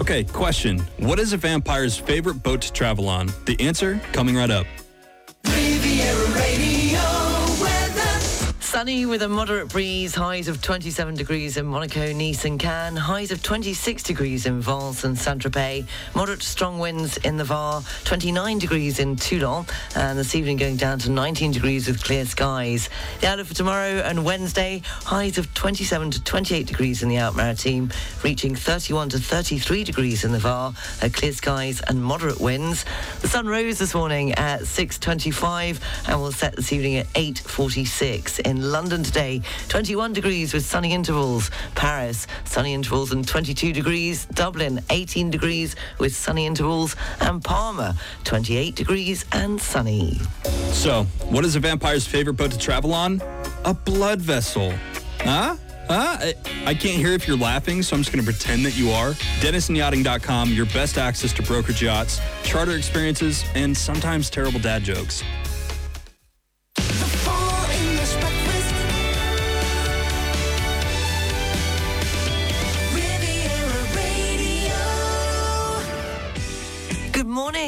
Okay, question. What is a vampire's favorite boat to travel on? The answer coming right up. Sunny with a moderate breeze, highs of 27 degrees in Monaco, Nice and Cannes, highs of 26 degrees in Vence and Saint-Tropez, moderate strong winds in the Var, 29 degrees in Toulon, and this evening going down to 19 degrees with clear skies. The outlook for tomorrow and Wednesday, highs of 27 to 28 degrees in the Alpes-Maritimes, reaching 31 to 33 degrees in the Var, uh, clear skies and moderate winds. The sun rose this morning at 6.25 and will set this evening at 8.46. In London today, 21 degrees with sunny intervals. Paris, sunny intervals and 22 degrees. Dublin, 18 degrees with sunny intervals. And Palma, 28 degrees and sunny. So, what is a vampire's favorite boat to travel on? A blood vessel. Huh? Huh? I, I can't hear if you're laughing, so I'm just going to pretend that you are. DenisonYachting.com, your best access to brokerage yachts, charter experiences, and sometimes terrible dad jokes.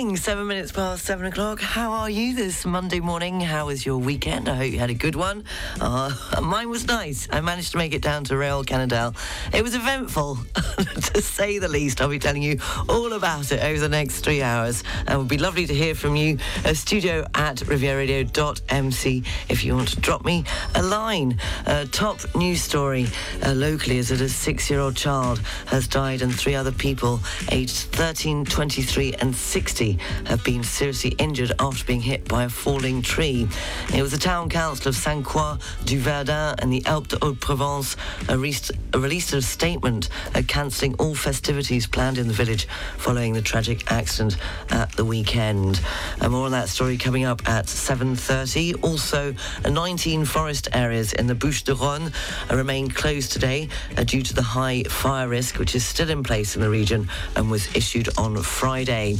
Morning, seven minutes past seven o'clock. How are you this Monday morning? How was your weekend? I hope you had a good one. Uh, mine was nice. I managed to make it down to Rayol-Canadel. It was eventful, to say the least. I'll be telling you all about it over the next three hours. And it would be lovely to hear from you. Uh, studio at rivieraradio.mc if you want to drop me a line. Uh, top news story uh, locally is that a six-year-old child has died and three other people aged 13, 23 and 60 have been seriously injured after being hit by a falling tree. It was the town council of Saint-Croix du Verdun and the Alpes de Haute-Provence released, a statement cancelling all festivities planned in the village following the tragic accident at the weekend. Uh, more on that story coming up at 7.30. Also, uh, 19 forest areas in the Bouches du Rhône remain closed today uh, due to the high fire risk, which is still in place in the region and was issued on Friday.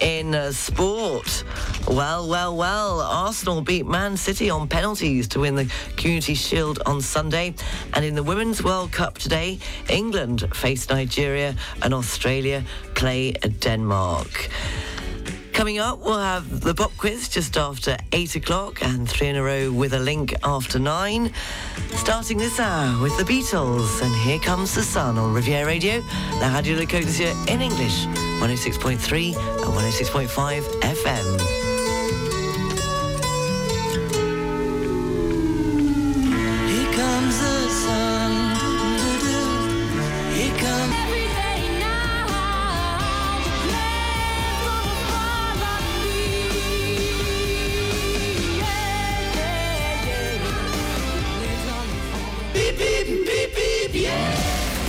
In uh, sport, well, well, well, Arsenal beat Man City on penalties to win the Community Shield on Sunday. And in the Women's World Cup today, England face Nigeria and Australia play Denmark. Coming up, we'll have the pop quiz just after 8 o'clock and three in a row with a link after 9. Starting this hour with the Beatles, and here comes the sun on Riviera Radio, La Radio d'Azur in English, 106.3 and 106.5 FM.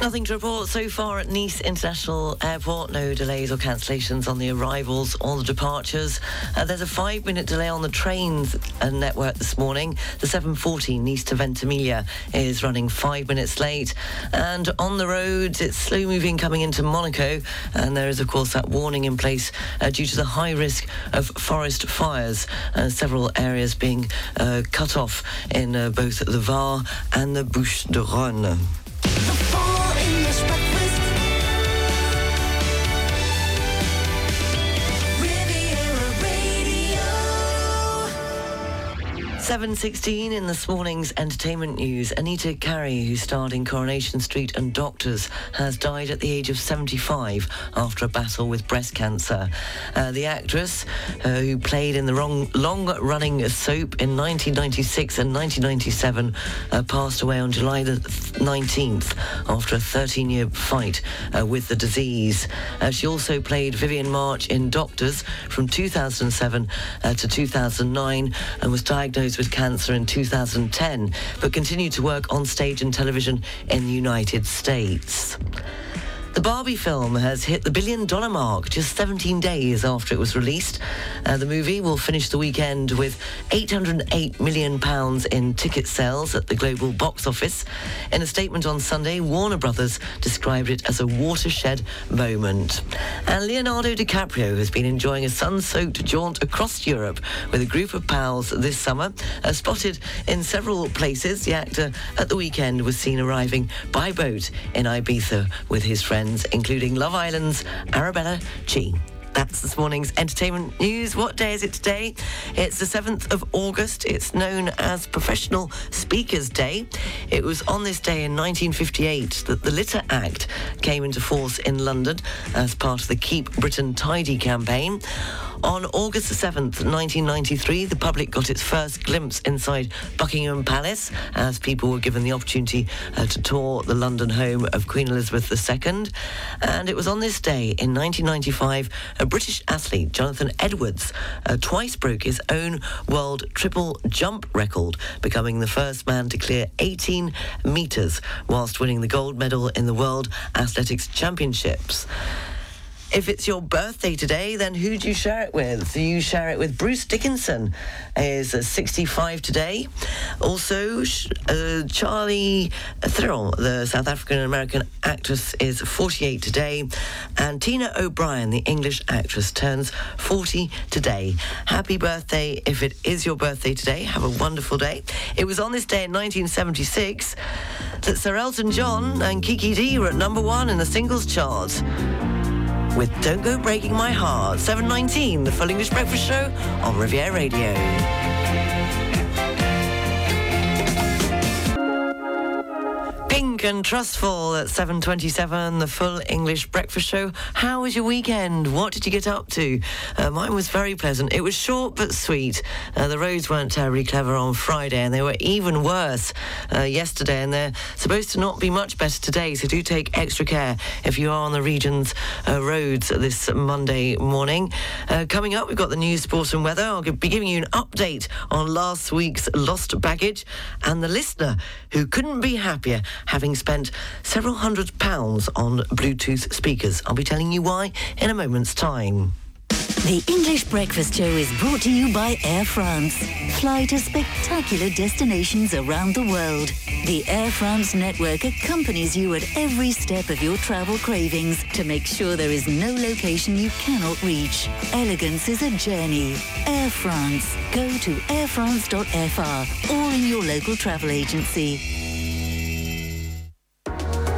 Nothing to report so far at Nice International Airport. No delays or cancellations on the arrivals or the departures. Uh, there's a five-minute delay on the trains uh, network this morning. The 740 Nice to Ventimiglia is running five minutes late. And on the roads, it's slow-moving coming into Monaco. And there is, of course, that warning in place uh, due to the high risk of forest fires. Uh, several areas being uh, cut off in uh, both the Var and the Bouches de Rhône. 7.16 in this morning's entertainment news. Anita Carey, who starred in Coronation Street and Doctors, has died at the age of 75 after a battle with breast cancer. Uh, the actress, uh, who played in the long-running soap in 1996 and 1997, uh, passed away on July the 19th after a 13-year fight uh, with the disease. Uh, she also played Vivian March in Doctors from 2007 uh, to 2009 and was diagnosed with cancer in 2010, but continued to work on stage and television in the United States. The Barbie film has hit the billion dollar mark just 17 days after it was released. Uh, the movie will finish the weekend with 808 million pounds in ticket sales at the global box office. In a statement on Sunday, Warner Brothers described it as a watershed moment. And Leonardo DiCaprio has been enjoying a sun-soaked jaunt across Europe with a group of pals this summer. Uh, spotted in several places, the actor at the weekend was seen arriving by boat in Ibiza with his friends, including Love Island's Arabella Chi. That's this morning's entertainment news. What day is it today? It's the 7th of August. It's known as Professional Speakers Day. It was on this day in 1958 that the Litter Act came into force in London as part of the Keep Britain Tidy campaign. On August 7th, 1993, the public got its first glimpse inside Buckingham Palace as people were given the opportunity uh, to tour the London home of Queen Elizabeth II. And it was on this day in 1995, a British athlete, Jonathan Edwards, uh, twice broke his own world triple jump record, becoming the first man to clear 18 metres whilst winning the gold medal in the World Athletics Championships. If it's your birthday today, then who do you share it with? You share it with Bruce Dickinson, is uh, 65 today. Also, uh, Charlize Theron, the South African American actress, is 48 today. And Tina O'Brien, the English actress, turns 40 today. Happy birthday if it is your birthday today. Have a wonderful day. It was on this day in 1976 that Sir Elton John and Kiki Dee were at number one in the singles chart with Don't Go Breaking My Heart. 7.19, the Full English Breakfast Show on Riviera Radio. And Trustful at 7.27, the Full English Breakfast Show. How was your weekend? What did you get up to? Uh, mine was very pleasant. It was short but sweet. Uh, the roads weren't terribly clever on Friday and they were even worse uh, yesterday and they're supposed to not be much better today, so do take extra care if you are on the region's uh, roads this Monday morning. Uh, coming up, we've got the news, sport and weather. I'll be giving you an update on last week's lost baggage and the listener who couldn't be happier having spent several hundred pounds on Bluetooth speakers. I'll be telling you why in a moment's time. The English Breakfast Show is brought to you by Air France. Fly to spectacular destinations around the world. The Air France network accompanies you at every step of your travel cravings to make sure there is no location you cannot reach. Elegance is a journey. Air France. Go to airfrance.fr or in your local travel agency.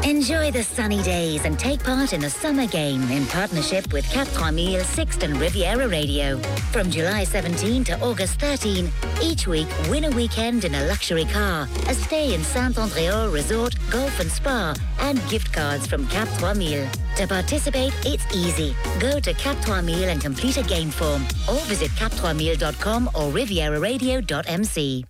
Enjoy the sunny days and take part in the summer game in partnership with Cap 3000 Sixt and Riviera Radio. From July 17 to August 13, each week win a weekend in a luxury car, a stay in Saint-Endréol Resort, Golf and Spa, and gift cards from Cap 3000. To participate, it's easy. Go to Cap 3000 and complete a game form, or visit cap3000.com or rivieraradio.mc.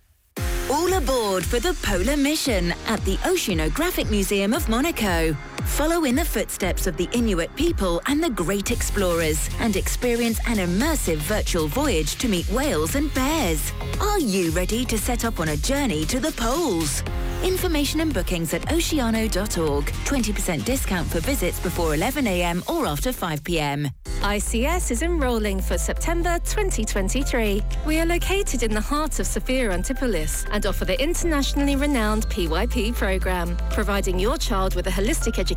All aboard for the Polar Mission at the Oceanographic Museum of Monaco. Follow in the footsteps of the Inuit people and the great explorers and experience an immersive virtual voyage to meet whales and bears. Are you ready to set up on a journey to the poles? Information and bookings at oceano.org. 20% discount for visits before 11am or after 5pm. ICS is enrolling for September 2023. We are located in the heart of Sophia Antipolis and offer the internationally renowned PYP program, providing your child with a holistic education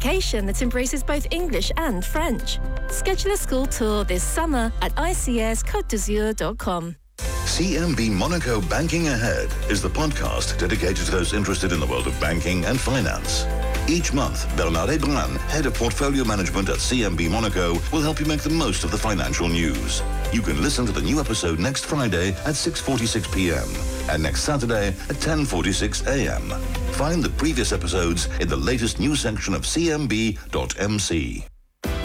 that embraces both English and French. Schedule a school tour this summer at icscotedazur.com. CMB Monaco Banking Ahead is the podcast dedicated to those interested in the world of banking and finance. Each month, Bernard Ebran, Head of Portfolio Management at CMB Monaco, will help you make the most of the financial news. You can listen to the new episode next Friday at 6.46 p.m. and next Saturday at 10.46 a.m. Find the previous episodes in the latest news section of cmb.mc.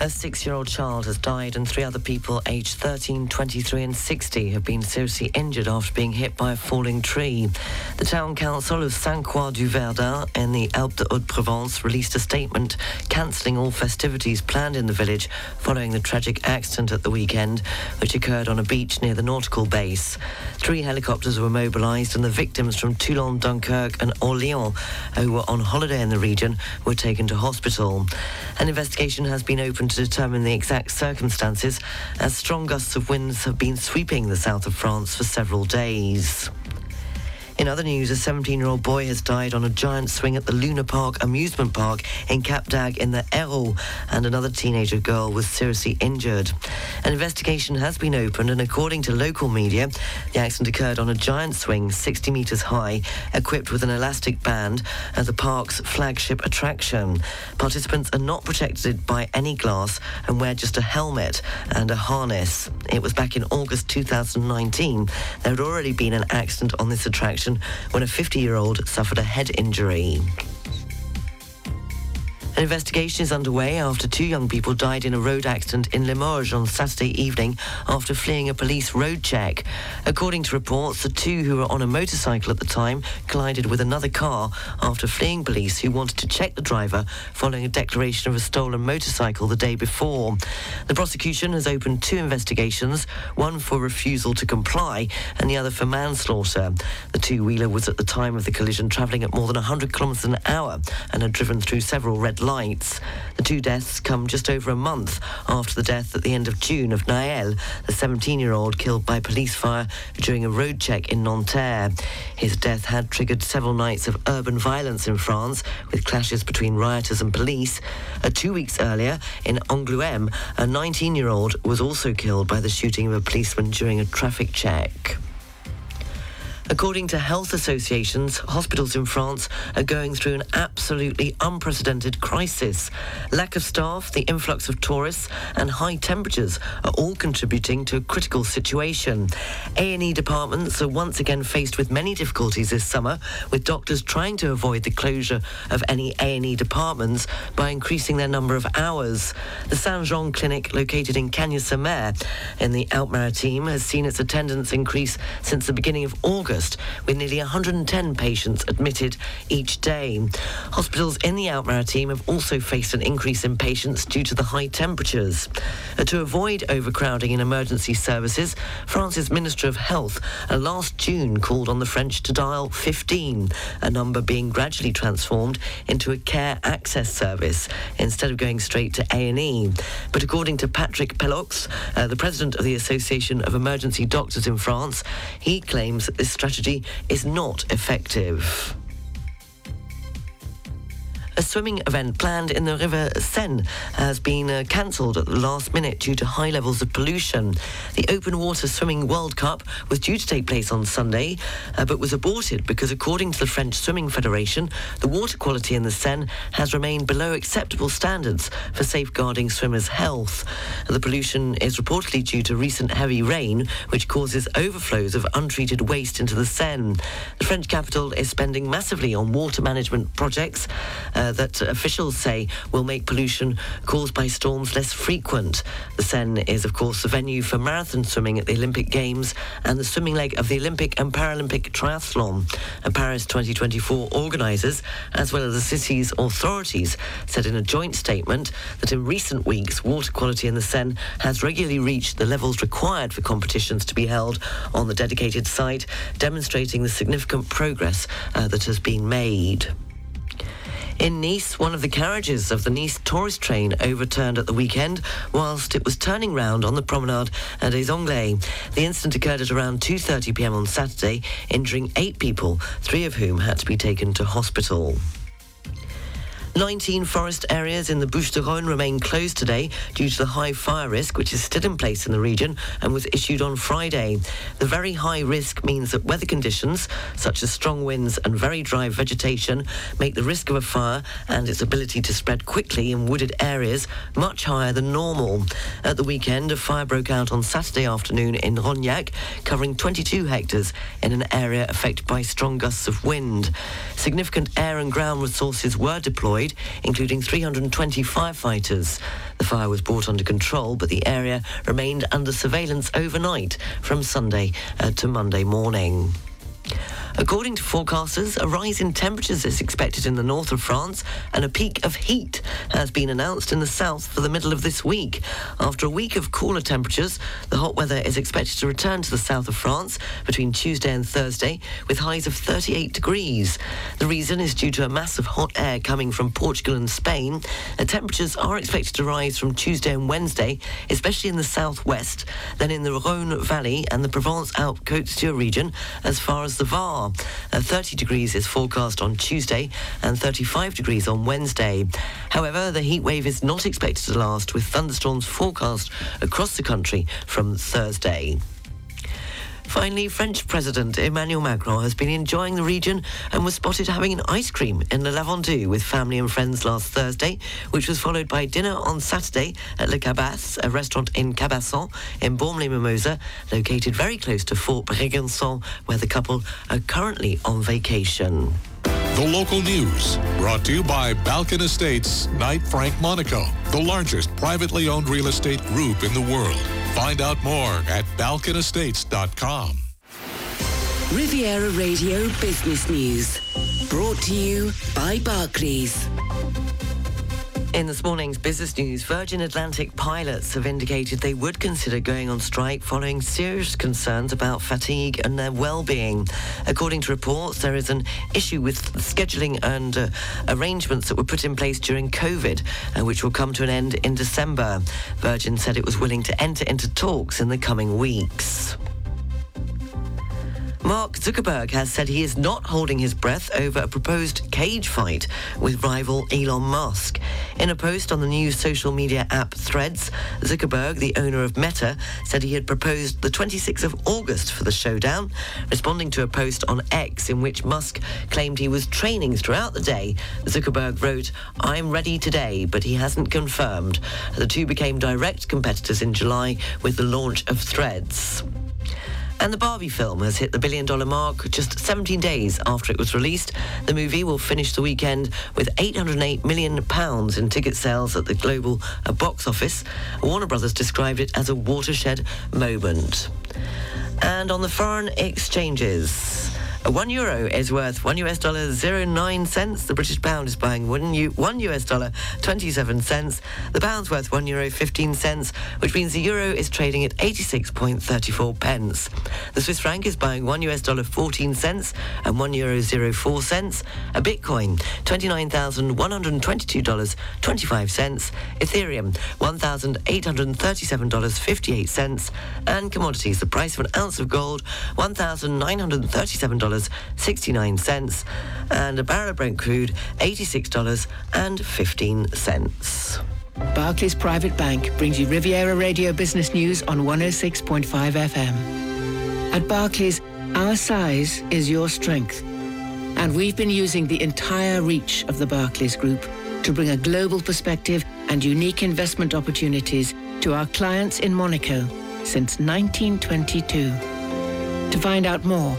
A six-year-old child has died and three other people aged 13, 23 and 60 have been seriously injured after being hit by a falling tree. The town council of Sainte-Croix-du-Verdon in the Alpes de Haute-Provence released a statement cancelling all festivities planned in the village following the tragic accident at the weekend, which occurred on a beach near the nautical base. Three helicopters were mobilised and the victims from Toulon, Dunkirk and Orléans, who were on holiday in the region, were taken to hospital. An investigation has been opened to determine the exact circumstances as strong gusts of winds have been sweeping the south of France for several days. In other news, a 17-year-old boy has died on a giant swing at the Luna Park amusement park in Cap d'Agde in the Hérault, and another teenager girl was seriously injured. An investigation has been opened, and according to local media, the accident occurred on a giant swing 60 metres high, equipped with an elastic band at the park's flagship attraction. Participants are not protected by any glass and wear just a helmet and a harness. It was back in August 2019. There had already been an accident on this attraction when a 50-year-old suffered a head injury. An investigation is underway after two young people died in a road accident in Limoges on Saturday evening after fleeing a police road check. According to reports, the two who were on a motorcycle at the time collided with another car after fleeing police who wanted to check the driver following a declaration of a stolen motorcycle the day before. The prosecution has opened two investigations, one for refusal to comply and the other for manslaughter. The two-wheeler was at the time of the collision travelling at more than 100 kilometres an hour and had driven through several red lights. The two deaths come just over a month after the death at the end of June of Naël, the 17-year-old killed by police fire during a road check in Nanterre. His death had triggered several nights of urban violence in France, with clashes between rioters and police. Uh, two weeks earlier, in Angoulême, a 19-year-old was also killed by the shooting of a policeman during a traffic check. According to health associations, hospitals in France are going through an absolutely unprecedented crisis. Lack of staff, the influx of tourists, and high temperatures are all contributing to a critical situation. A&E departments are once again faced with many difficulties this summer, with doctors trying to avoid the closure of any A&E departments by increasing their number of hours. The Saint-Jean Clinic, located in Cagnes-sur-Mer in the Alpes-Maritimes, has seen its attendance increase since the beginning of With nearly 110 patients admitted each day. Hospitals in the Alpes-Maritimes have also faced an increase in patients due to the high temperatures. Uh, to avoid overcrowding in emergency services, France's Minister of Health uh, last June called on the French to dial 15, a number being gradually transformed into a care access service instead of going straight to A&E. But according to Patrick Pelloux, uh, the president of the Association of Emergency Doctors in France, he claims that this strategy is not effective. A swimming event planned in the River Seine has been uh, cancelled at the last minute due to high levels of pollution. The Open Water Swimming World Cup was due to take place on Sunday, uh, but was aborted because, according to the French Swimming Federation, the water quality in the Seine has remained below acceptable standards for safeguarding swimmers' health. The pollution is reportedly due to recent heavy rain, which causes overflows of untreated waste into the Seine. The French capital is spending massively on water management projects. Uh, that officials say will make pollution caused by storms less frequent. The Seine is, of course, the venue for marathon swimming at the Olympic Games and the swimming leg of the Olympic and Paralympic triathlon. And Paris 2024 organisers, as well as the city's authorities, said in a joint statement that in recent weeks, water quality in the Seine has regularly reached the levels required for competitions to be held on the dedicated site, demonstrating the significant progress uh, that has been made. In Nice, one of the carriages of the Nice tourist train overturned at the weekend whilst it was turning round on the promenade des Anglais. The incident occurred at around 2.30pm on Saturday, injuring eight people, three of whom had to be taken to hospital. 19 forest areas in the Bouches-du-Rhône remain closed today due to the high fire risk, which is still in place in the region and was issued on Friday. The very high risk means that weather conditions, such as strong winds and very dry vegetation, make the risk of a fire and its ability to spread quickly in wooded areas much higher than normal. At the weekend, a fire broke out on Saturday afternoon in Rognac, covering 22 hectares in an area affected by strong gusts of wind. Significant air and ground resources were deployed deployed, including 320 firefighters. The fire was brought under control, but the area remained under surveillance overnight from Sunday uh, to Monday morning. According to forecasters, a rise in temperatures is expected in the north of France and a peak of heat has been announced in the south for the middle of this week. After a week of cooler temperatures, the hot weather is expected to return to the south of France between Tuesday and Thursday with highs of 38 degrees. The reason is due to a mass of hot air coming from Portugal and Spain. The temperatures are expected to rise from Tuesday and Wednesday, especially in the southwest, then in the Rhône Valley and the Provence-Alpes Côte d'Azur region as far as the Var. Uh, 30 degrees is forecast on Tuesday and 35 degrees on Wednesday. However, the heat wave is not expected to last with thunderstorms forecast across the country from Thursday. Finally, French President Emmanuel Macron has been enjoying the region and was spotted having an ice cream in Le Lavandou with family and friends last Thursday, which was followed by dinner on Saturday at Le Cabas, a restaurant in Cabasson in Bormes-les-Mimosas, located very close to Fort Brégançon, where the couple are currently on vacation. The local news brought to you by Balkan Estates Knight Frank Monaco, the largest privately owned real estate group in the world. Find out more at balkanestates.com. Riviera Radio Business News. Brought to you by Barclays. In this morning's business news, Virgin Atlantic pilots have indicated they would consider going on strike following serious concerns about fatigue and their well-being. According to reports, there is an issue with scheduling and uh, arrangements that were put in place during COVID, uh, which will come to an end in December. Virgin said it was willing to enter into talks in the coming weeks. Mark Zuckerberg has said he is not holding his breath over a proposed cage fight with rival Elon Musk. In a post on the new social media app Threads, Zuckerberg, the owner of Meta, said he had proposed the 26th of August for the showdown, responding to a post on X in which Musk claimed he was training throughout the day. Zuckerberg wrote, I'm ready today, but he hasn't confirmed. The two became direct competitors in July with the launch of Threads. And the Barbie film has hit the billion dollar mark just 17 days after it was released. The movie will finish the weekend with 808 million pounds in ticket sales at the global uh, box office. Warner Brothers described it as a watershed moment. And on the foreign exchanges, one euro is worth one US dollar zero nine cents. The British pound is buying one, U- one US dollar 27 cents. The pound's worth one euro 15 cents, which means the euro is trading at 86.34 pence. The Swiss franc is buying one US dollar 14 cents and one euro 04 cents. A Bitcoin, $29,122.25. Ethereum, $1,837.58. And commodities, the price of an ounce of gold, $1,937.69. And a barrel of Brent crude, $86.15. Barclays Private Bank brings you Riviera Radio Business News on 106.5 FM. At Barclays, our size is your strength. And we've been using the entire reach of the Barclays Group to bring a global perspective and unique investment opportunities to our clients in Monaco since 1922. To find out more,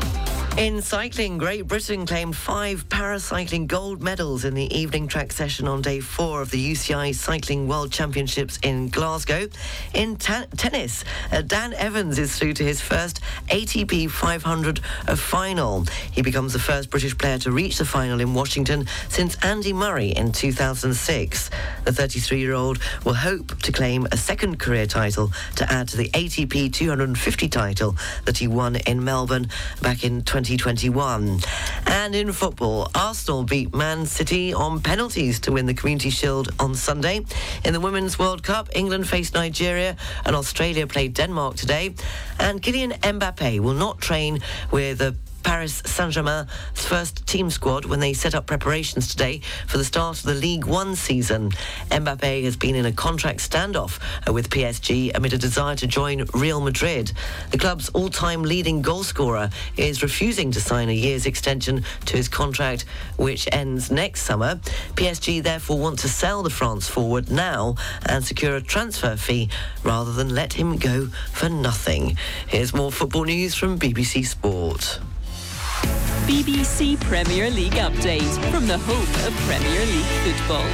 In cycling, Great Britain claimed five paracycling gold medals in the evening track session on day four of the UCI Cycling World Championships in Glasgow. In ta- tennis, uh, Dan Evans is through to his first ATP 500 final. He becomes the first British player to reach the final in Washington since Andy Murray in 2006. The 33-year-old will hope to claim a second career title to add to the ATP 250 title that he won in Melbourne back in 2021. And in football, Arsenal beat Man City on penalties to win the Community Shield on Sunday. In the Women's World Cup, England faced Nigeria and Australia played Denmark today. And Kylian Mbappe will not train with the Paris Saint-Germain's first team squad when they set up preparations today for the start of the League One season. Mbappe has been in a contract standoff with PSG amid a desire to join Real Madrid. The club's all-time leading goalscorer is refusing to sign a year's extension to his contract, which ends next summer. PSG therefore want to sell the France forward now and secure a transfer fee rather than let him go for nothing. Here's more football news from BBC Sport. BBC Premier League update from the home of Premier League football.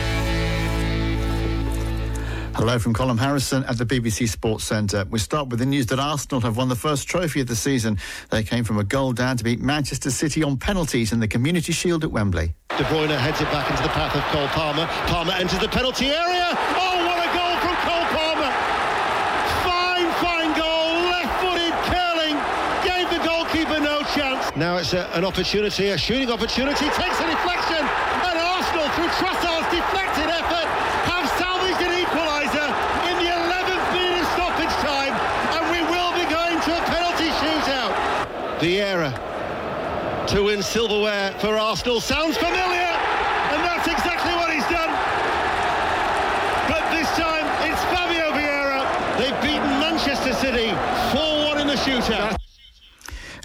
Hello from Colin Harrison at the BBC Sports Centre. We start with the news that Arsenal have won the first trophy of the season. They came from a goal down to beat Manchester City on penalties in the Community Shield at Wembley. De Bruyne heads it back into the path of Cole Palmer. Palmer enters the penalty area. Oh, what a goal from Cole Palmer! Fine, fine goal. Left-footed, curling. Gave the goalkeeper no chance. Now it's a, an opportunity, a shooting opportunity. Takes a deflection, and Arsenal, through Trossard's deflected effort, have salvaged an equaliser in the 11th minute of stoppage time, and we will be going to a penalty shootout. Vieira to win silverware for Arsenal sounds familiar, and that's exactly what he's done. But this time it's Fabio Vieira. They've beaten Manchester City 4-1 in the shootout.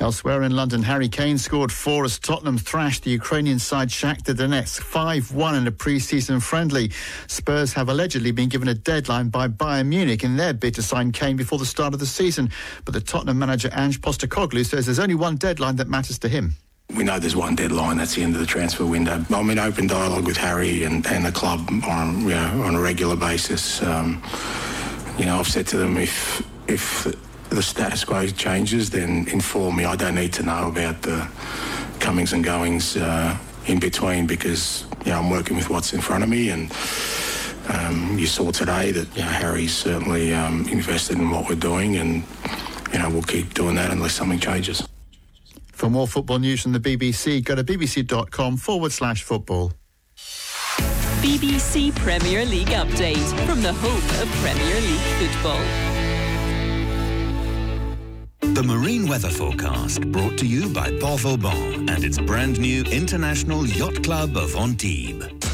Elsewhere in London, Harry Kane scored four as Tottenham thrashed the Ukrainian side Shakhtar Donetsk 5-1 in a pre-season friendly. Spurs have allegedly been given a deadline by Bayern Munich in their bid to sign Kane before the start of the season. But the Tottenham manager Ange Postecoglou says there's only one deadline that matters to him. We know there's one deadline, that's the end of the transfer window. I'm in open dialogue with Harry and, and the club on, you know, on a regular basis. Um, you know, I've said to them if, if the status quo changes, then inform me. I don't need to know about the comings and goings uh, in between because, you know, I'm working with what's in front of me and um, you saw today that, you know, Harry's certainly um, invested in what we're doing and, you know, we'll keep doing that unless something changes. For more football news from the BBC, go to bbc.com forward slash football. BBC Premier League update from the home of Premier League football. The marine weather forecast brought to you by Port Vauban and its brand new International Yacht Club of Antibes.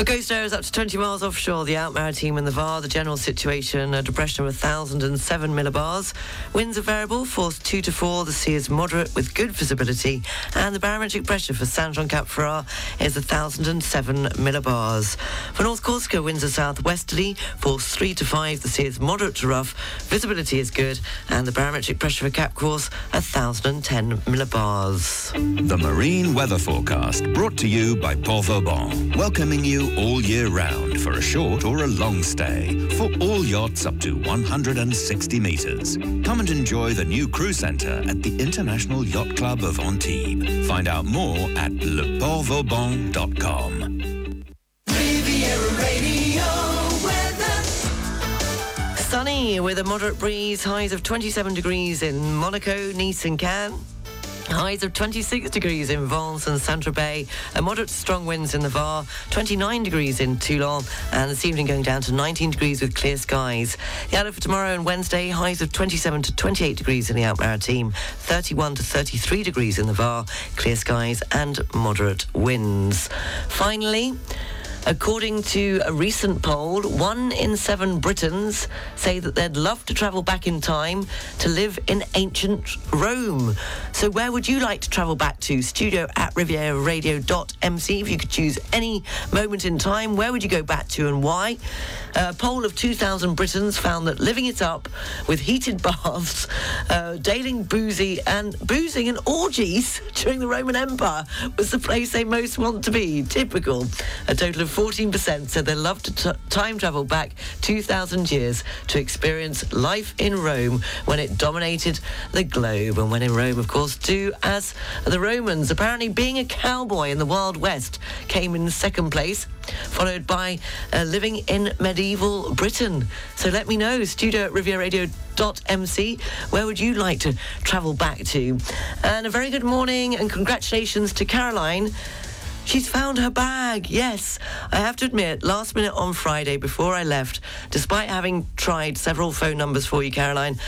For coast is up to 20 miles offshore, the Alpes-Maritimes and the VAR, the general situation, a depression of 1,007 millibars. Winds are variable, force 2 to 4. The sea is moderate with good visibility. And the barometric pressure for Saint-Jean-Cap-Ferrat is 1,007 millibars. For North Corsica, winds are southwesterly, force 3 to 5. The sea is moderate to rough. Visibility is good. And the barometric pressure for Cap Corse, 1,010 millibars. The marine weather forecast brought to you by Port Vauban, welcoming you all year round for a short or a long stay for all yachts up to 160 metres. Come and enjoy the new crew centre at the International Yacht Club of Antibes. Find out more at leportvauban.com. Sunny with a moderate breeze, highs of 27 degrees in Monaco, Nice and Cannes. Highs of 26 degrees in Vence and Saint-Tropez, and moderate to strong winds in the Var, 29 degrees in Toulon, and this evening going down to 19 degrees with clear skies. The outlook for tomorrow and Wednesday, highs of 27 to 28 degrees in the Alpes-Maritimes, 31 to 33 degrees in the Var, clear skies and moderate winds. Finally, According to a recent poll, one in seven Britons say that they'd love to travel back in time to live in ancient Rome. So, where would you like to travel back to? Studio at rivieraradio.mc. If you could choose any moment in time, where would you go back to and why? A poll of 2,000 Britons found that living it up with heated baths, uh, boozy and boozing and orgies during the Roman Empire was the place they most want to be. Typical. A total of 14% said they love to t- time travel back 2,000 years to experience life in Rome when it dominated the globe. And when in Rome, of course, do as the Romans. Apparently, being a cowboy in the Wild West came in second place, followed by uh, living in medieval Britain. So let me know, studio at rivieraradio.mc, where would you like to travel back to? And a very good morning and congratulations to Caroline. She's found her bag. Yes, I have to admit, last minute on Friday before I left, despite having tried several phone numbers for you, Caroline,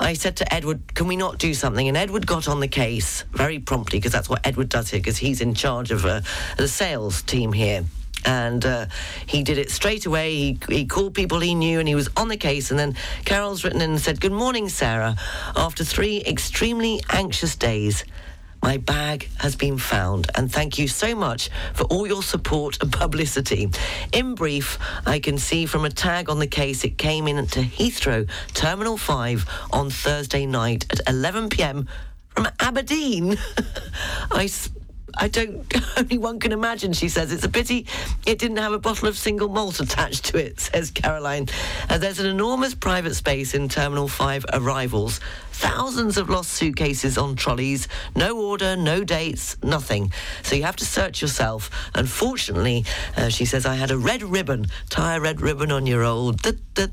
I said to Edward, can we not do something? And Edward got on the case very promptly because that's what Edward does here because he's in charge of uh, the sales team here. And uh, he did it straight away. He, he called people he knew and he was on the case. And then Carol's written in and said, Good morning, Sarah. After three extremely anxious days, my bag has been found, and thank you so much for all your support and publicity. In brief, I can see from a tag on the case it came in to Heathrow Terminal 5 on Thursday night at 11 pm from Aberdeen. I. s- I don't, only one can imagine, she says. It's a pity it didn't have a bottle of single malt attached to it, says Caroline. Uh, there's an enormous private space in Terminal 5 arrivals. Thousands of lost suitcases on trolleys. No order, no dates, nothing. So you have to search yourself. Unfortunately, uh, she says, I had a red ribbon, tie a red ribbon on your old, duh, duh,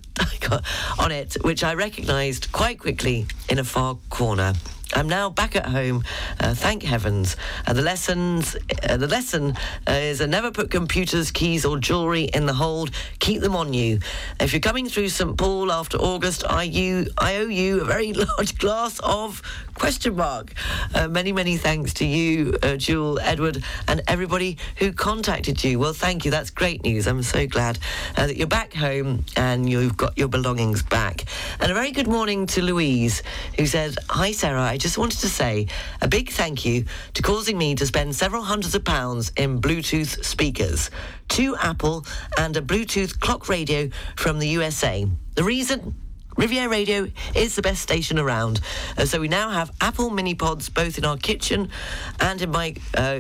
on it, which I recognised quite quickly in a far corner. I'm now back at home. Uh, thank heavens. Uh, the lessons, uh, the lesson is uh, never put computers, keys, or jewellery in the hold. Keep them on you. If you're coming through St Paul after August, I you I owe you a very large glass of question mark. Uh, many many thanks to you, uh, Jewel, Edward, and everybody who contacted you. Well, thank you. That's great news. I'm so glad uh, that you're back home and you've got your belongings back. And a very good morning to Louise, who said, "Hi Sarah, I just wanted to say a big thank you to causing me to spend several hundreds of pounds in Bluetooth speakers, two Apple and a Bluetooth clock radio from the USA. The reason." Riviera Radio is the best station around. Uh, so we now have Apple mini pods both in our kitchen and in my uh,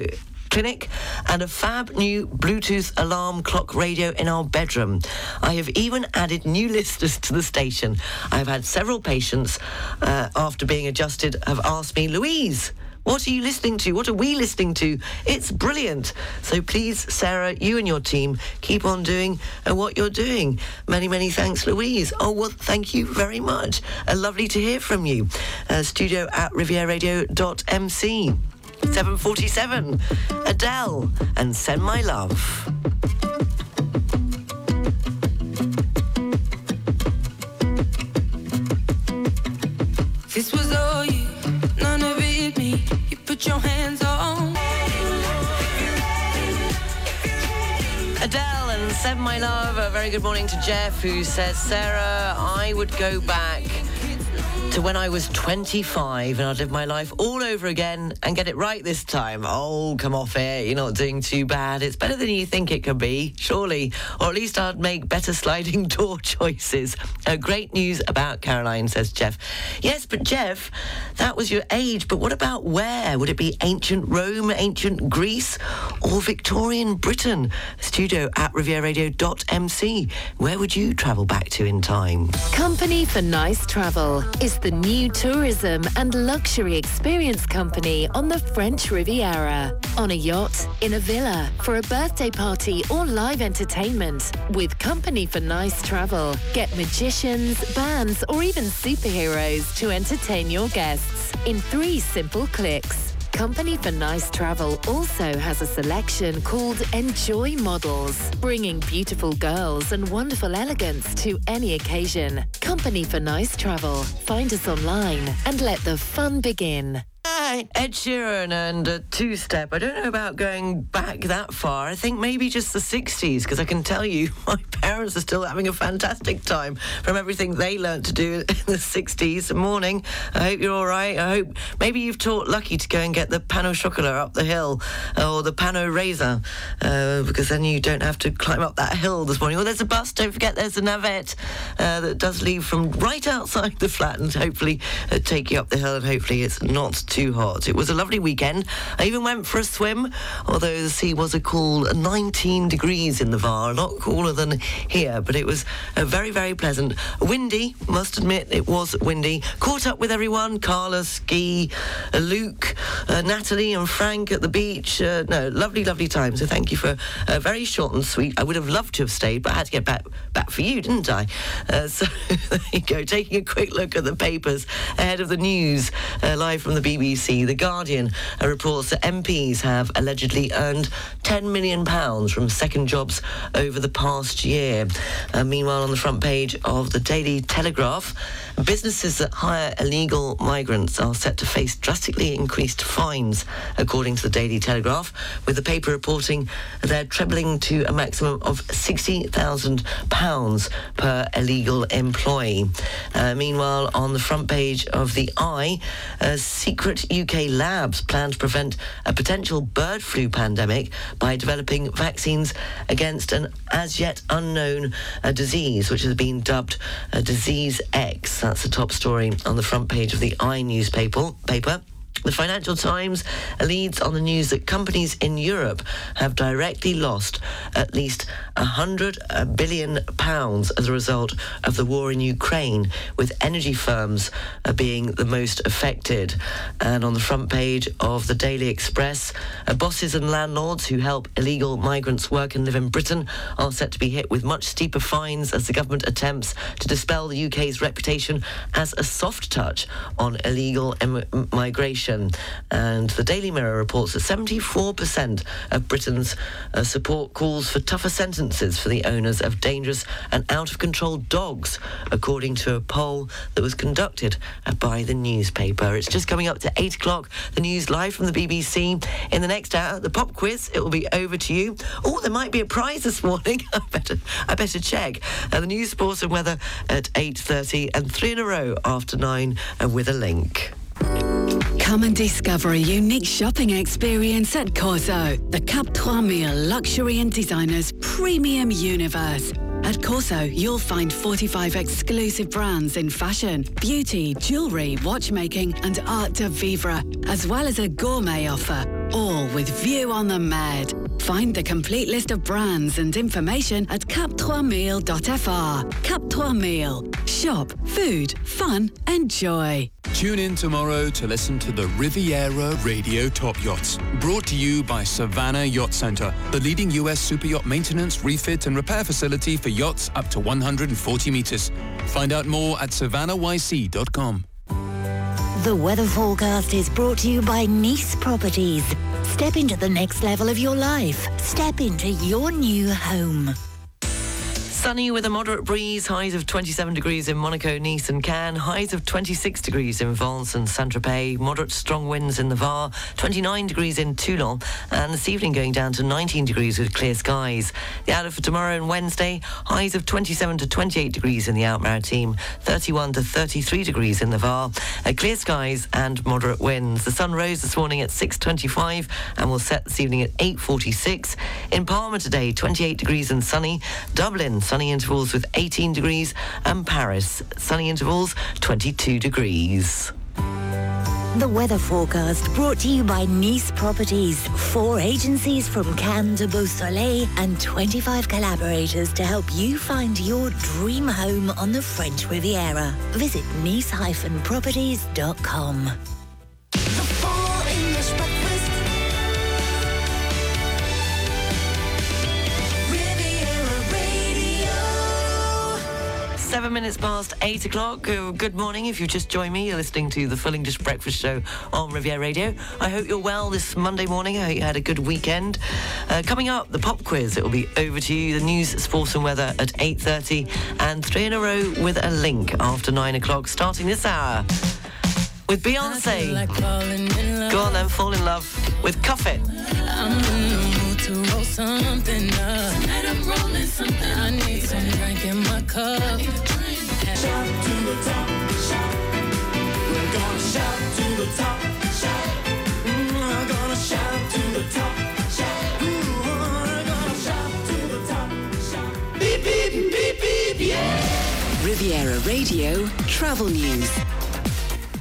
clinic and a fab new Bluetooth alarm clock radio in our bedroom. I have even added new listeners to the station. I've had several patients uh, after being adjusted have asked me, Louise, what are you listening to? What are we listening to? It's brilliant. So please, Sarah, you and your team keep on doing uh, what you're doing. Many, many thanks, Louise. Oh, well, thank you very much. Uh, lovely to hear from you. Uh, studio at rivieraradio.mc. 747, Adele, and Send My Love. This was all you, none of it me. You put your hands on. Adele and Send My Love. A very good morning to Jeff, who says, Sarah, I would go back to when I was 25 and I'd live my life all over again and get it right this time. Oh, come off it. You're not doing too bad. It's better than you think it could be, surely. Or at least I'd make better sliding door choices. Uh, great news about Caroline, says Jeff. Yes, but Jeff, that was your age. But what about where? Would it be ancient Rome, ancient Greece, or Victorian Britain? Studio at rivieraradio.mc. Where would you travel back to in time? Company for Nice Travel is the new tourism and luxury experience company on the French Riviera. On a yacht, in a villa, for a birthday party or live entertainment. With Company for Nice Travel, get magicians, bands, or even superheroes to entertain your guests in three simple clicks. Company for Nice Travel also has a selection called Enjoy Models, bringing beautiful girls and wonderful elegance to any occasion. Company for Nice Travel. Find us online and let the fun begin. Hi, Ed Sheeran and a Two Step. I don't know about going back that far. I think maybe just the 60s, because I can tell you my parents are still having a fantastic time from everything they learnt to do in the 60s. Morning. I hope you're all right. I hope maybe you've taught Lucky to go and get the pain au chocolat up the hill or the pain aux raisins, uh, because then you don't have to climb up that hill this morning. Well, there's a bus. Don't forget there's a navette uh, that does leave from right outside the flat and hopefully uh, take you up the hill and hopefully it's not too hot. It was a lovely weekend. I even went for a swim, although the sea was a cool 19 degrees in the VAR, a lot cooler than here, but it was very, very pleasant. Windy, must admit, it was windy. Caught up with everyone, Carla, Ski, uh, Luke, uh, Natalie and Frank at the beach. Uh, no, lovely, lovely time. So thank you for a very short and sweet. I would have loved to have stayed, but I had to get back, back for you, didn't I? Uh, so there you go, taking a quick look at the papers ahead of the news uh, live from the BBC. BBC. The Guardian reports that MPs have allegedly earned 10 million pounds from second jobs over the past year. Uh, meanwhile, on the front page of the Daily Telegraph, businesses that hire illegal migrants are set to face drastically increased fines, according to the Daily Telegraph, with the paper reporting they're trebling to a maximum of £60,000 per illegal employee. Uh, meanwhile, on the front page of the i, uh, secret UK labs plan to prevent a potential bird flu pandemic by developing vaccines against an as yet unknown uh, disease, which has been dubbed uh, Disease X. That's the top story on the front page of the i newspaper. Paper. The Financial Times leads on the news that companies in Europe have directly lost at least 100 billion pounds as a result of the war in Ukraine, with energy firms uh, being the most affected. And on the front page of the Daily Express, uh, bosses and landlords who help illegal migrants work and live in Britain are set to be hit with much steeper fines as the government attempts to dispel the UK's reputation as a soft touch on illegal em- migration. And the Daily Mirror reports that 74% of Britain's uh, support calls for tougher sentences for the owners of dangerous and out of control dogs, according to a poll that was conducted uh, by the newspaper. It's just coming up to 8 o'clock. The news live from the BBC. In the next hour, the pop quiz. It will be over to you. Oh, there might be a prize this morning. I better, I better check. Uh, the news, sports and weather at 8.30 and three in a row after 9 uh, with a link. Come and discover a unique shopping experience at Corso, the Cap 3000 luxury and designers premium universe. At Corso, you'll find 45 exclusive brands in fashion, beauty, jewellery, watchmaking, and art de vivre, as well as a gourmet offer, all with view on the Med. Find the complete list of brands and information at cap3000.fr. Cap 3000. Shop, food, fun, and joy. Tune in tomorrow to listen to the Riviera Radio Top Yachts. Brought to you by Savannah Yacht Center, the leading U.S. super yacht maintenance, refit, and repair facility for yachts up to 140 meters. Find out more at savannahYC.com. The weather forecast is brought to you by Nice Properties. Step into the next level of your life. Step into your new home. Sunny with a moderate breeze, highs of 27 degrees in Monaco, Nice and Cannes, highs of 26 degrees in Vence and Saint-Tropez, moderate strong winds in the Var, 29 degrees in Toulon, and this evening going down to 19 degrees with clear skies. The outlook for tomorrow and Wednesday, highs of 27 to 28 degrees in the Alpes-Maritimes, 31 to 33 degrees in the Var, clear skies and moderate winds. The sun rose this morning at 6.25 and will set this evening at 8.46. In Palma today, 28 degrees and sunny. Dublin, sunny intervals with 18 degrees, and Paris, sunny intervals, 22 degrees. The weather forecast brought to you by Nice Properties. Four agencies from Cannes to Beausoleil and 25 collaborators to help you find your dream home on the French Riviera. Visit nice-properties.com. Seven minutes past eight o'clock. Uh, Good morning. If you've just joined me, you're listening to the Full English Breakfast Show on Riviera Radio. I hope you're well this Monday morning. I hope you had a good weekend. Uh, coming up, the pop quiz. It will be over to you. The news, sports and weather at 8.30 and three in a row with a link after nine o'clock starting this hour with Beyonce. Go on then, fall in love with Cuff It. Something up. Tonight I'm rolling something. I need some drink in my cup. Shout to the top, shout. We're gonna shout to the top, shout. We're gonna shout to the top, shout. We're gonna shout to the top, shout. Beep, beep, beep, beep, yeah. Riviera Radio Travel News.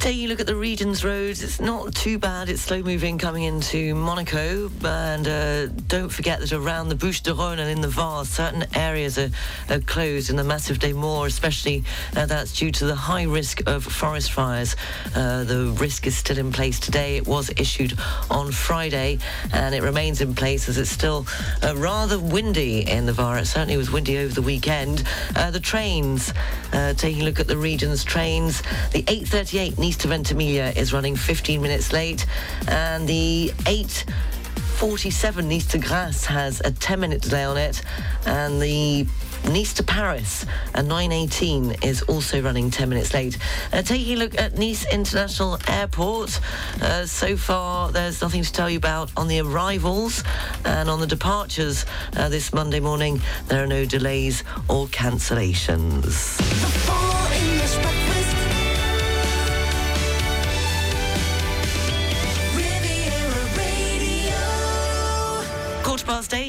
Taking a look at the region's roads, it's not too bad. It's slow moving coming into Monaco. And uh, don't forget that around the Bouches de Rhône and in the Var, certain areas are, are closed in the Massif des Maures, especially uh, that's due to the high risk of forest fires. Uh, the risk is still in place today. It was issued on Friday and it remains in place as it's still uh, rather windy in the Var. It certainly was windy over the weekend. Uh, the trains, uh, taking a look at the region's trains, the 838 Nice to Ventimiglia is running 15 minutes late. And the 8.47 Nice to Grasse has a 10 minute delay on it. And the Nice to Paris, a 9.18 is also running 10 minutes late. Uh, taking a look at Nice International Airport, uh, so far there's nothing to tell you about on the arrivals and on the departures uh, this Monday morning. There are no delays or cancellations.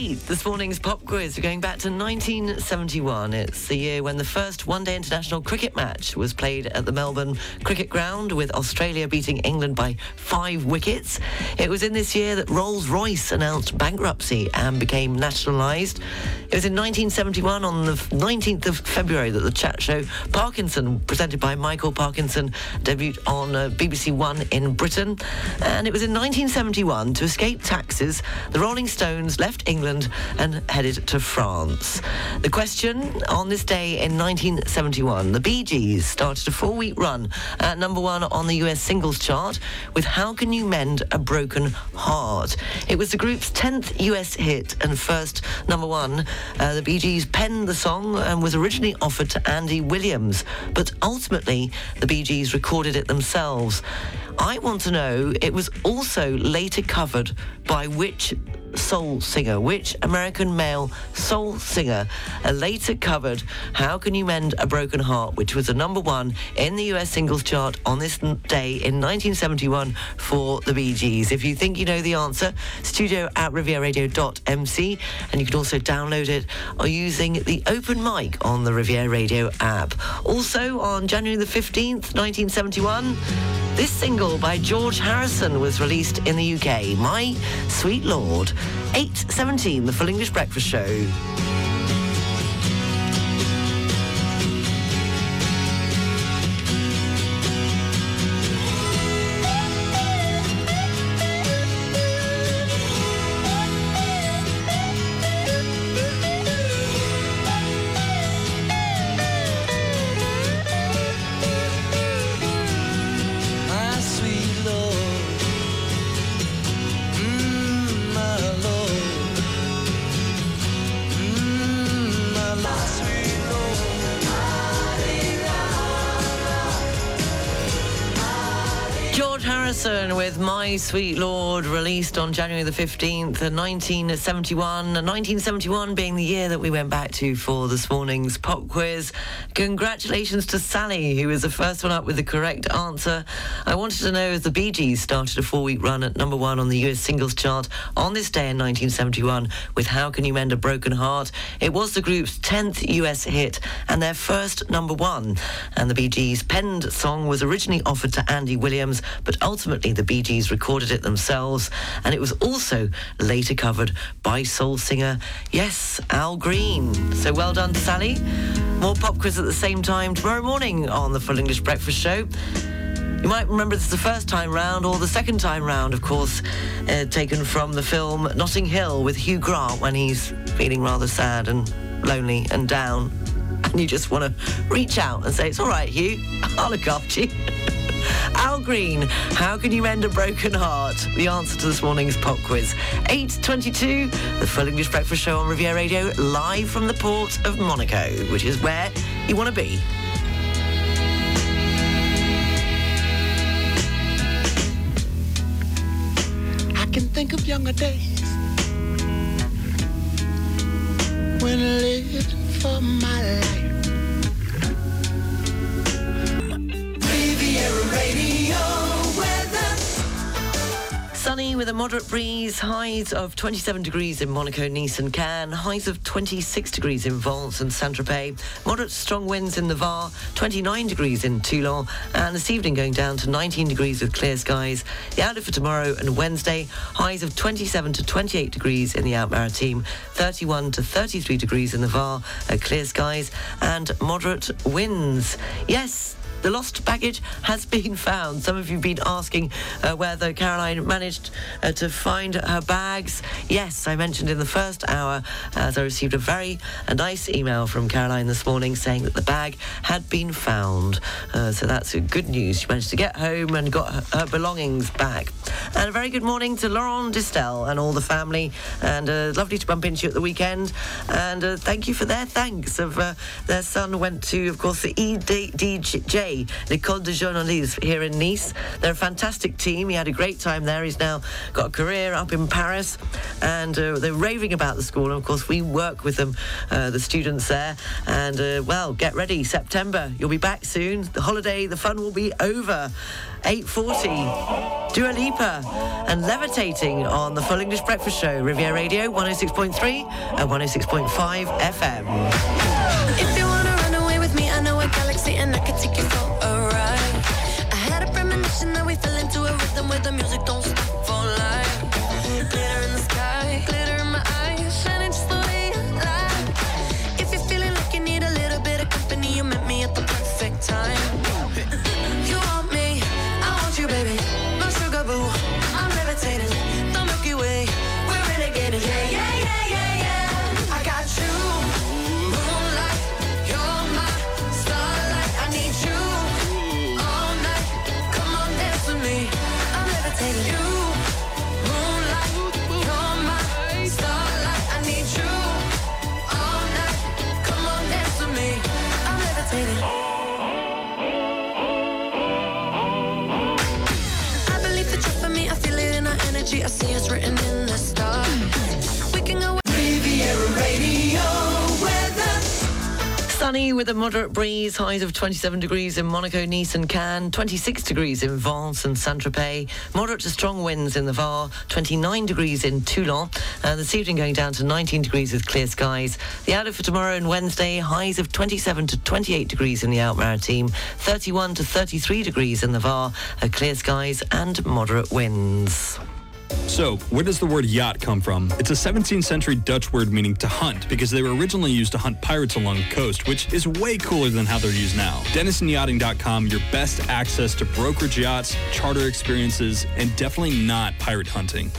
This morning's pop quiz. We're going back to 1971. It's the year when the first one-day international cricket match was played at the Melbourne Cricket Ground, with Australia beating England by five wickets. It was in this year that Rolls-Royce announced bankruptcy and became nationalised. It was in 1971, on the 19th of February, that the chat show Parkinson, presented by Michael Parkinson, debuted on uh, BBC One in Britain. And it was in 1971, to escape taxes, the Rolling Stones left England and headed to France. The question on this day in 1971, the Bee Gees started a four-week run at number one on the US singles chart with How Can You Mend a Broken Heart? It was the group's 10th US hit and first number one. Uh, the Bee Gees penned the song and was originally offered to Andy Williams, but ultimately the Bee Gees recorded it themselves. I want to know, it was also later covered by which soul singer, which American male soul singer later covered How Can You Mend a Broken Heart, which was a number one in the US singles chart on this day in 1971 for the Bee Gees. If you think you know the answer, studio at rivieraradio.mc and you can also download it or using the open mic on the Riviera Radio app. Also on January the 15th, 1971, this single by George Harrison was released in the UK, My Sweet Lord. 8.17, the Full English Breakfast Show. My Sweet Lord, released on January the 15th, 1971. 1971 being the year that we went back to for this morning's pop quiz. Congratulations to Sally, who was the first one up with the correct answer. I wanted to know if the Bee Gees started a four week run at number one on the US singles chart on this day in 1971 with How Can You Mend a Broken Heart. It was the group's 10th US hit and their first number one. And the Bee Gees' penned song was originally offered to Andy Williams, but ultimately the Bee Gees recorded it themselves. And it was also later covered by soul singer, yes, Al Green. So well done, Sally. More pop quiz at the same time tomorrow morning on the Full English Breakfast Show. You might remember this the first time round or the second time round, of course, uh, taken from the film Notting Hill with Hugh Grant when he's feeling rather sad and lonely and down. And you just want to reach out and say, It's all right, Hugh, I'll look after you. Al Green, how can you mend a broken heart? The answer to this morning's pop quiz. 8.22, the Full English Breakfast Show on Riviera Radio, live from the port of Monaco, which is where you want to be. I can think of younger days when I lived for my life. With a moderate breeze, highs of 27 degrees in Monaco, Nice and Cannes, highs of 26 degrees in Vence and Saint-Tropez, moderate strong winds in the Var, 29 degrees in Toulon, and this evening going down to 19 degrees with clear skies. The outlook for tomorrow and Wednesday, highs of 27 to 28 degrees in the Alpes-Maritimes, 31 to 33 degrees in the Var, uh, clear skies, and moderate winds. Yes, the lost baggage has been found. Some of you have been asking uh, whether Caroline managed uh, to find her bags. Yes, I mentioned in the first hour as I received a very a nice email from Caroline this morning saying that the bag had been found. Uh, so that's good news. She managed to get home and got her, her belongings back. And a very good morning to Laurent Distel and all the family. And uh, lovely to bump into you at the weekend. And uh, thank you for their thanks. Of uh, their son went to, of course, the EDJ, l'École de Journalisme here in Nice. They're a fantastic team. He had a great time there. He's now got a career up in Paris, and uh, they're raving about the school. And of course, we work with them, uh, the students there. And uh, well, get ready, September. You'll be back soon. The holiday, the fun will be over. 8.40, Dua Lipa and Levitating on the Full English Breakfast Show, Riviera Radio 106.3 and 106.5 FM. And I can take you for a. I had a premonition that we fell into a rhythm where the music don't stop for life. Glitter in the sky, glitter in my eyes, shining just the way you. If you're feeling like you need a little bit of company, you met me at the perfect time. You want me, I want you, baby. My sugar boo, I'm levitating. I'm. You, With a moderate breeze, highs of 27 degrees in Monaco, Nice and Cannes, 26 degrees in Vence and Saint-Tropez, moderate to strong winds in the Var, 29 degrees in Toulon, and this evening going down to 19 degrees with clear skies. The outlook for tomorrow and Wednesday, highs of 27 to 28 degrees in the Alpes-Maritime, 31 to 33 degrees in the Var, clear skies and moderate winds. So, where does the word yacht come from? It's a 17th century Dutch word meaning to hunt because they were originally used to hunt pirates along the coast, which is way cooler than how they're used now. DenisonYachting.com, your best access to brokerage yachts, charter experiences, and definitely not pirate hunting.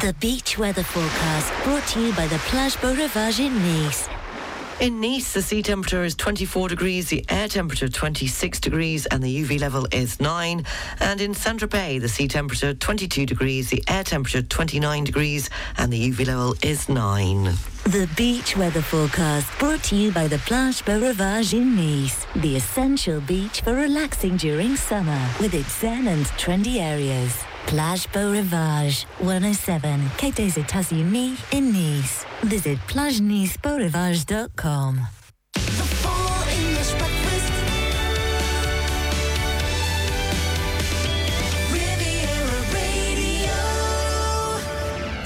The beach weather forecast brought to you by the Plage Beau Rivage in Nice. In Nice, the sea temperature is 24 degrees, the air temperature 26 degrees, and the UV level is 9. And in Saint-Tropez, the sea temperature 22 degrees, the air temperature 29 degrees, and the UV level is 9. The beach weather forecast brought to you by the Plage Beau Rivage in Nice, the essential beach for relaxing during summer with its zen and trendy areas. Plage Beau Rivage, 107 Quai des Etats-Unis in Nice. Visit plagenicebeaurivage.com.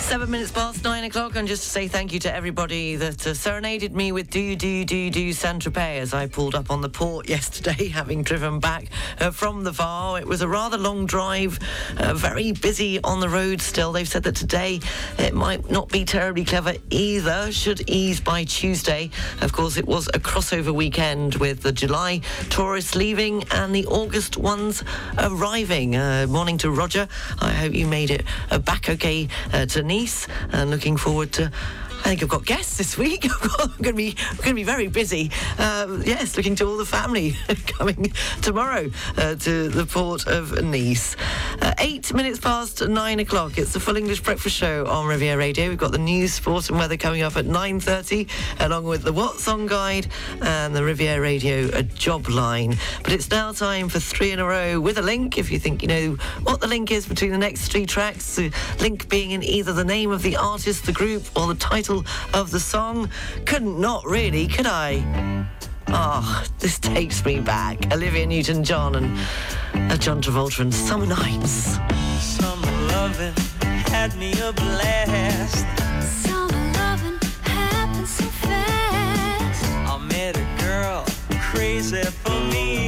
Seven minutes past nine o'clock, and just to say thank you to everybody that uh, serenaded me with Do Do Do Do Saint Tropez as I pulled up on the port yesterday, having driven back uh, from the VAR. It was a rather long drive, uh, very busy on the road still. They've said that today it might not be terribly clever either, should ease by Tuesday. Of course, it was a crossover weekend with the July tourists leaving and the August ones arriving. Uh, morning to Roger. I hope you made it uh, back okay uh, to Nice and uh, looking forward to. I think I've got guests this week. I'm going to be going to be very busy. Um, yes, looking to all the family coming tomorrow uh, to the port of Nice. Uh, eight minutes past nine o'clock. It's the Full English Breakfast Show on Riviera Radio. We've got the news, sport, and weather coming up at nine thirty, along with the What's On Guide and the Riviera Radio uh, job line. But it's now time for three in a row with a link. If you think you know what the link is between the next three tracks, the link being in either the name of the artist, the group, or the title of the song, couldn't not really, could I? Oh, this takes me back. Olivia Newton-John and uh, John Travolta and Summer Nights. Summer loving had me a blast. Summer loving happens so fast. I met a girl crazy for me.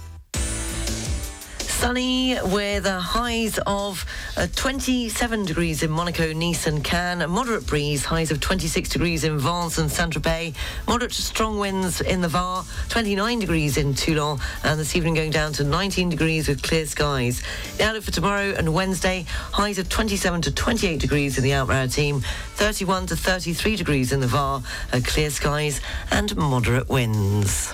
Sunny with uh, highs of uh, 27 degrees in Monaco, Nice and Cannes. A moderate breeze, highs of 26 degrees in Vence and Saint-Tropez. Moderate to strong winds in the Var, 29 degrees in Toulon. And this evening going down to 19 degrees with clear skies. The outlook for tomorrow and Wednesday, highs of 27 to 28 degrees in the Alpes-Maritimes, 31 to 33 degrees in the Var, uh, clear skies and moderate winds.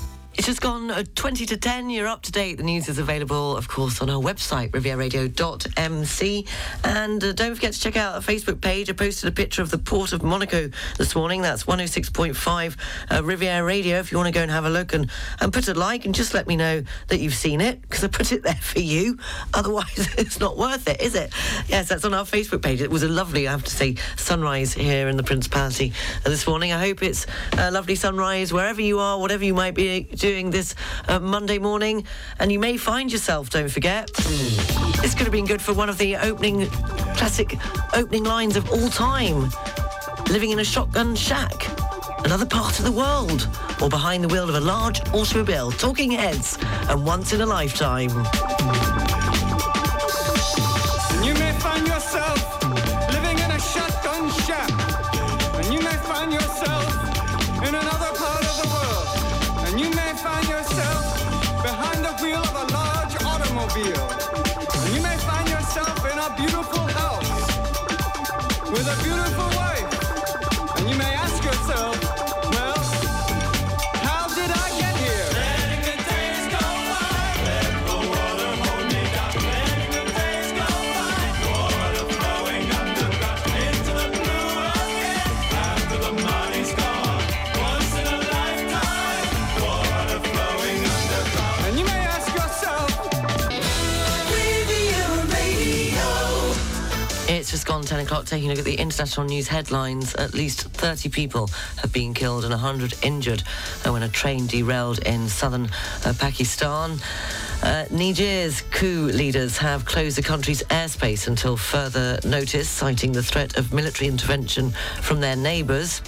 It's just gone uh, 20 to 10. You're up to date. The news is available, of course, on our website, rivieraradio.mc. And uh, don't forget to check out our Facebook page. I posted a picture of the Port of Monaco this morning. That's 106.5 uh, Riviera Radio. If you want to go and have a look and, and put a like and just let me know that you've seen it, because I put it there for you. Otherwise, it's not worth it, is it? Yes, that's on our Facebook page. It was a lovely, I have to say, sunrise here in the Principality uh, this morning. I hope it's a lovely sunrise wherever you are, whatever you might be doing this uh, Monday morning. And you may find yourself, don't forget, this could have been good for one of the opening, classic opening lines of all time. Living in a shotgun shack, another part of the world, or behind the wheel of a large automobile, talking heads, and once in a lifetime. You may find yourself find yourself behind the wheel of a large automobile. And you may find yourself in a beautiful house with a beautiful just gone 10 o'clock, taking a look at the international news headlines. At least 30 people have been killed and 100 injured uh, when a train derailed in southern uh, Pakistan. Uh, Niger's coup leaders have closed the country's airspace until further notice, citing the threat of military intervention from their neighbours.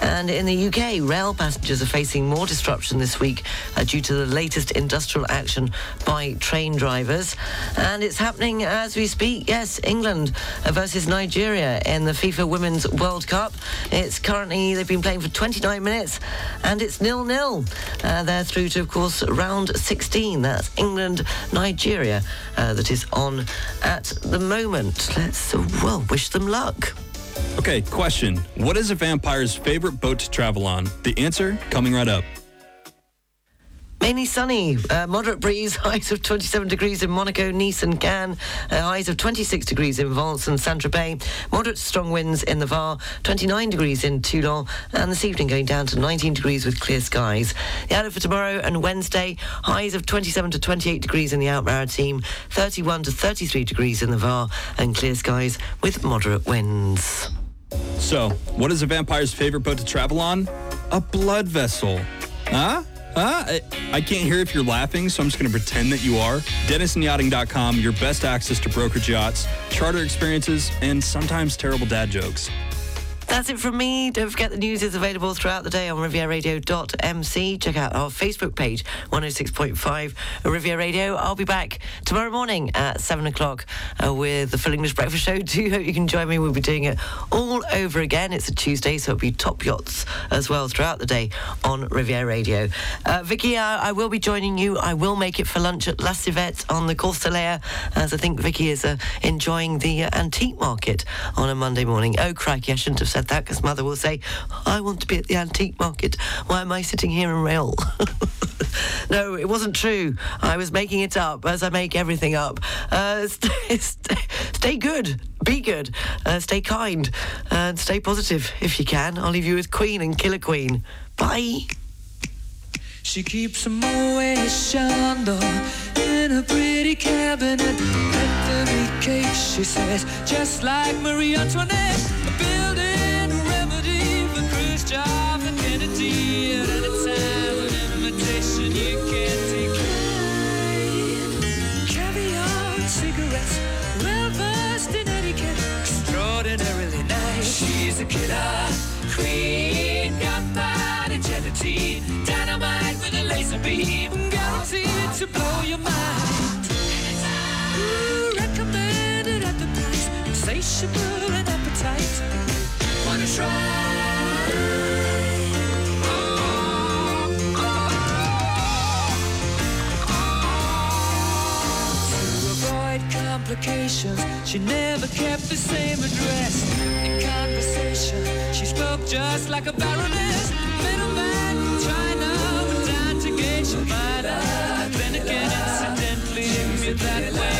And in the UK, rail passengers are facing more disruption this week uh, due to the latest industrial action by train drivers. And it's happening as we speak. Yes, England uh, versus Nigeria in the FIFA Women's World Cup. It's currently, they've been playing for 29 minutes and it's nil-nil. Uh, they're through to, of course, round 16. That's England, Nigeria uh, that is on at the moment. Let's, uh, well, wish them luck. Okay, question. What is a vampire's favorite boat to travel on? The answer coming right up. Mainly sunny, uh, moderate breeze, highs of 27 degrees in Monaco, Nice and Cannes, uh, highs of 26 degrees in Vence and Saint-Tropez, moderate strong winds in the Var, 29 degrees in Toulon, and this evening going down to 19 degrees with clear skies. The outlook for tomorrow and Wednesday, highs of 27 to 28 degrees in the Alpes-Maritimes, 31 to 33 degrees in the Var, and clear skies with moderate winds. So, what is a vampire's favorite boat to travel on? A blood vessel. Huh? Huh? I, can't hear if you're laughing, so I'm just going to pretend that you are. DenisonYachting.com, your best access to brokerage yachts, charter experiences, and sometimes terrible dad jokes. That's it from me. Don't forget the news is available throughout the day on rivieraradio.mc. Check out our Facebook page, 106.5 Riviera Radio. I'll be back tomorrow morning at 7 o'clock uh, with the Full English Breakfast Show. Do hope you can join me. We'll be doing it all over again. It's a Tuesday, so it'll be top yachts as well throughout the day on Riviera Radio. Uh, Vicky, uh, I will be joining you. I will make it for lunch at La Civette on the Cours Saleya, as I think Vicky is uh, enjoying the uh, antique market on a Monday morning. Oh, crikey, I shouldn't have said that because Mother will say, I want to be at the antique market. Why am I sitting here in rail? no, it wasn't true. I was making it up, as I make everything up. Uh, stay, stay, stay good, be good, uh, stay kind, and stay positive if you can. I'll leave you with Queen and Killer Queen. Bye. She keeps a Moet Chandon in a pretty cabinet. Cake, she says, just like Marie Antoinette. A killer queen, gunpowder gelatine, dynamite with a laser beam, guaranteed to blow your mind. Ooh, recommended at the price, insatiable and appetite. Wanna try To avoid complications, she never kept the same address. In she spoke just like a baroness. Middleman from China, went down to Geisha Minah. Then again, incidentally, me that way.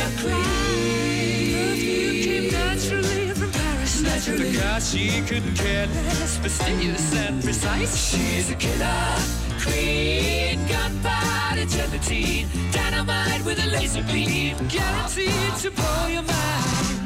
Perfume came naturally from Paris. Because she couldn't care less, fastidious and precise. She's a killer queen, gunpowder gelatine, dynamite with a laser beam, guaranteed to blow your mind.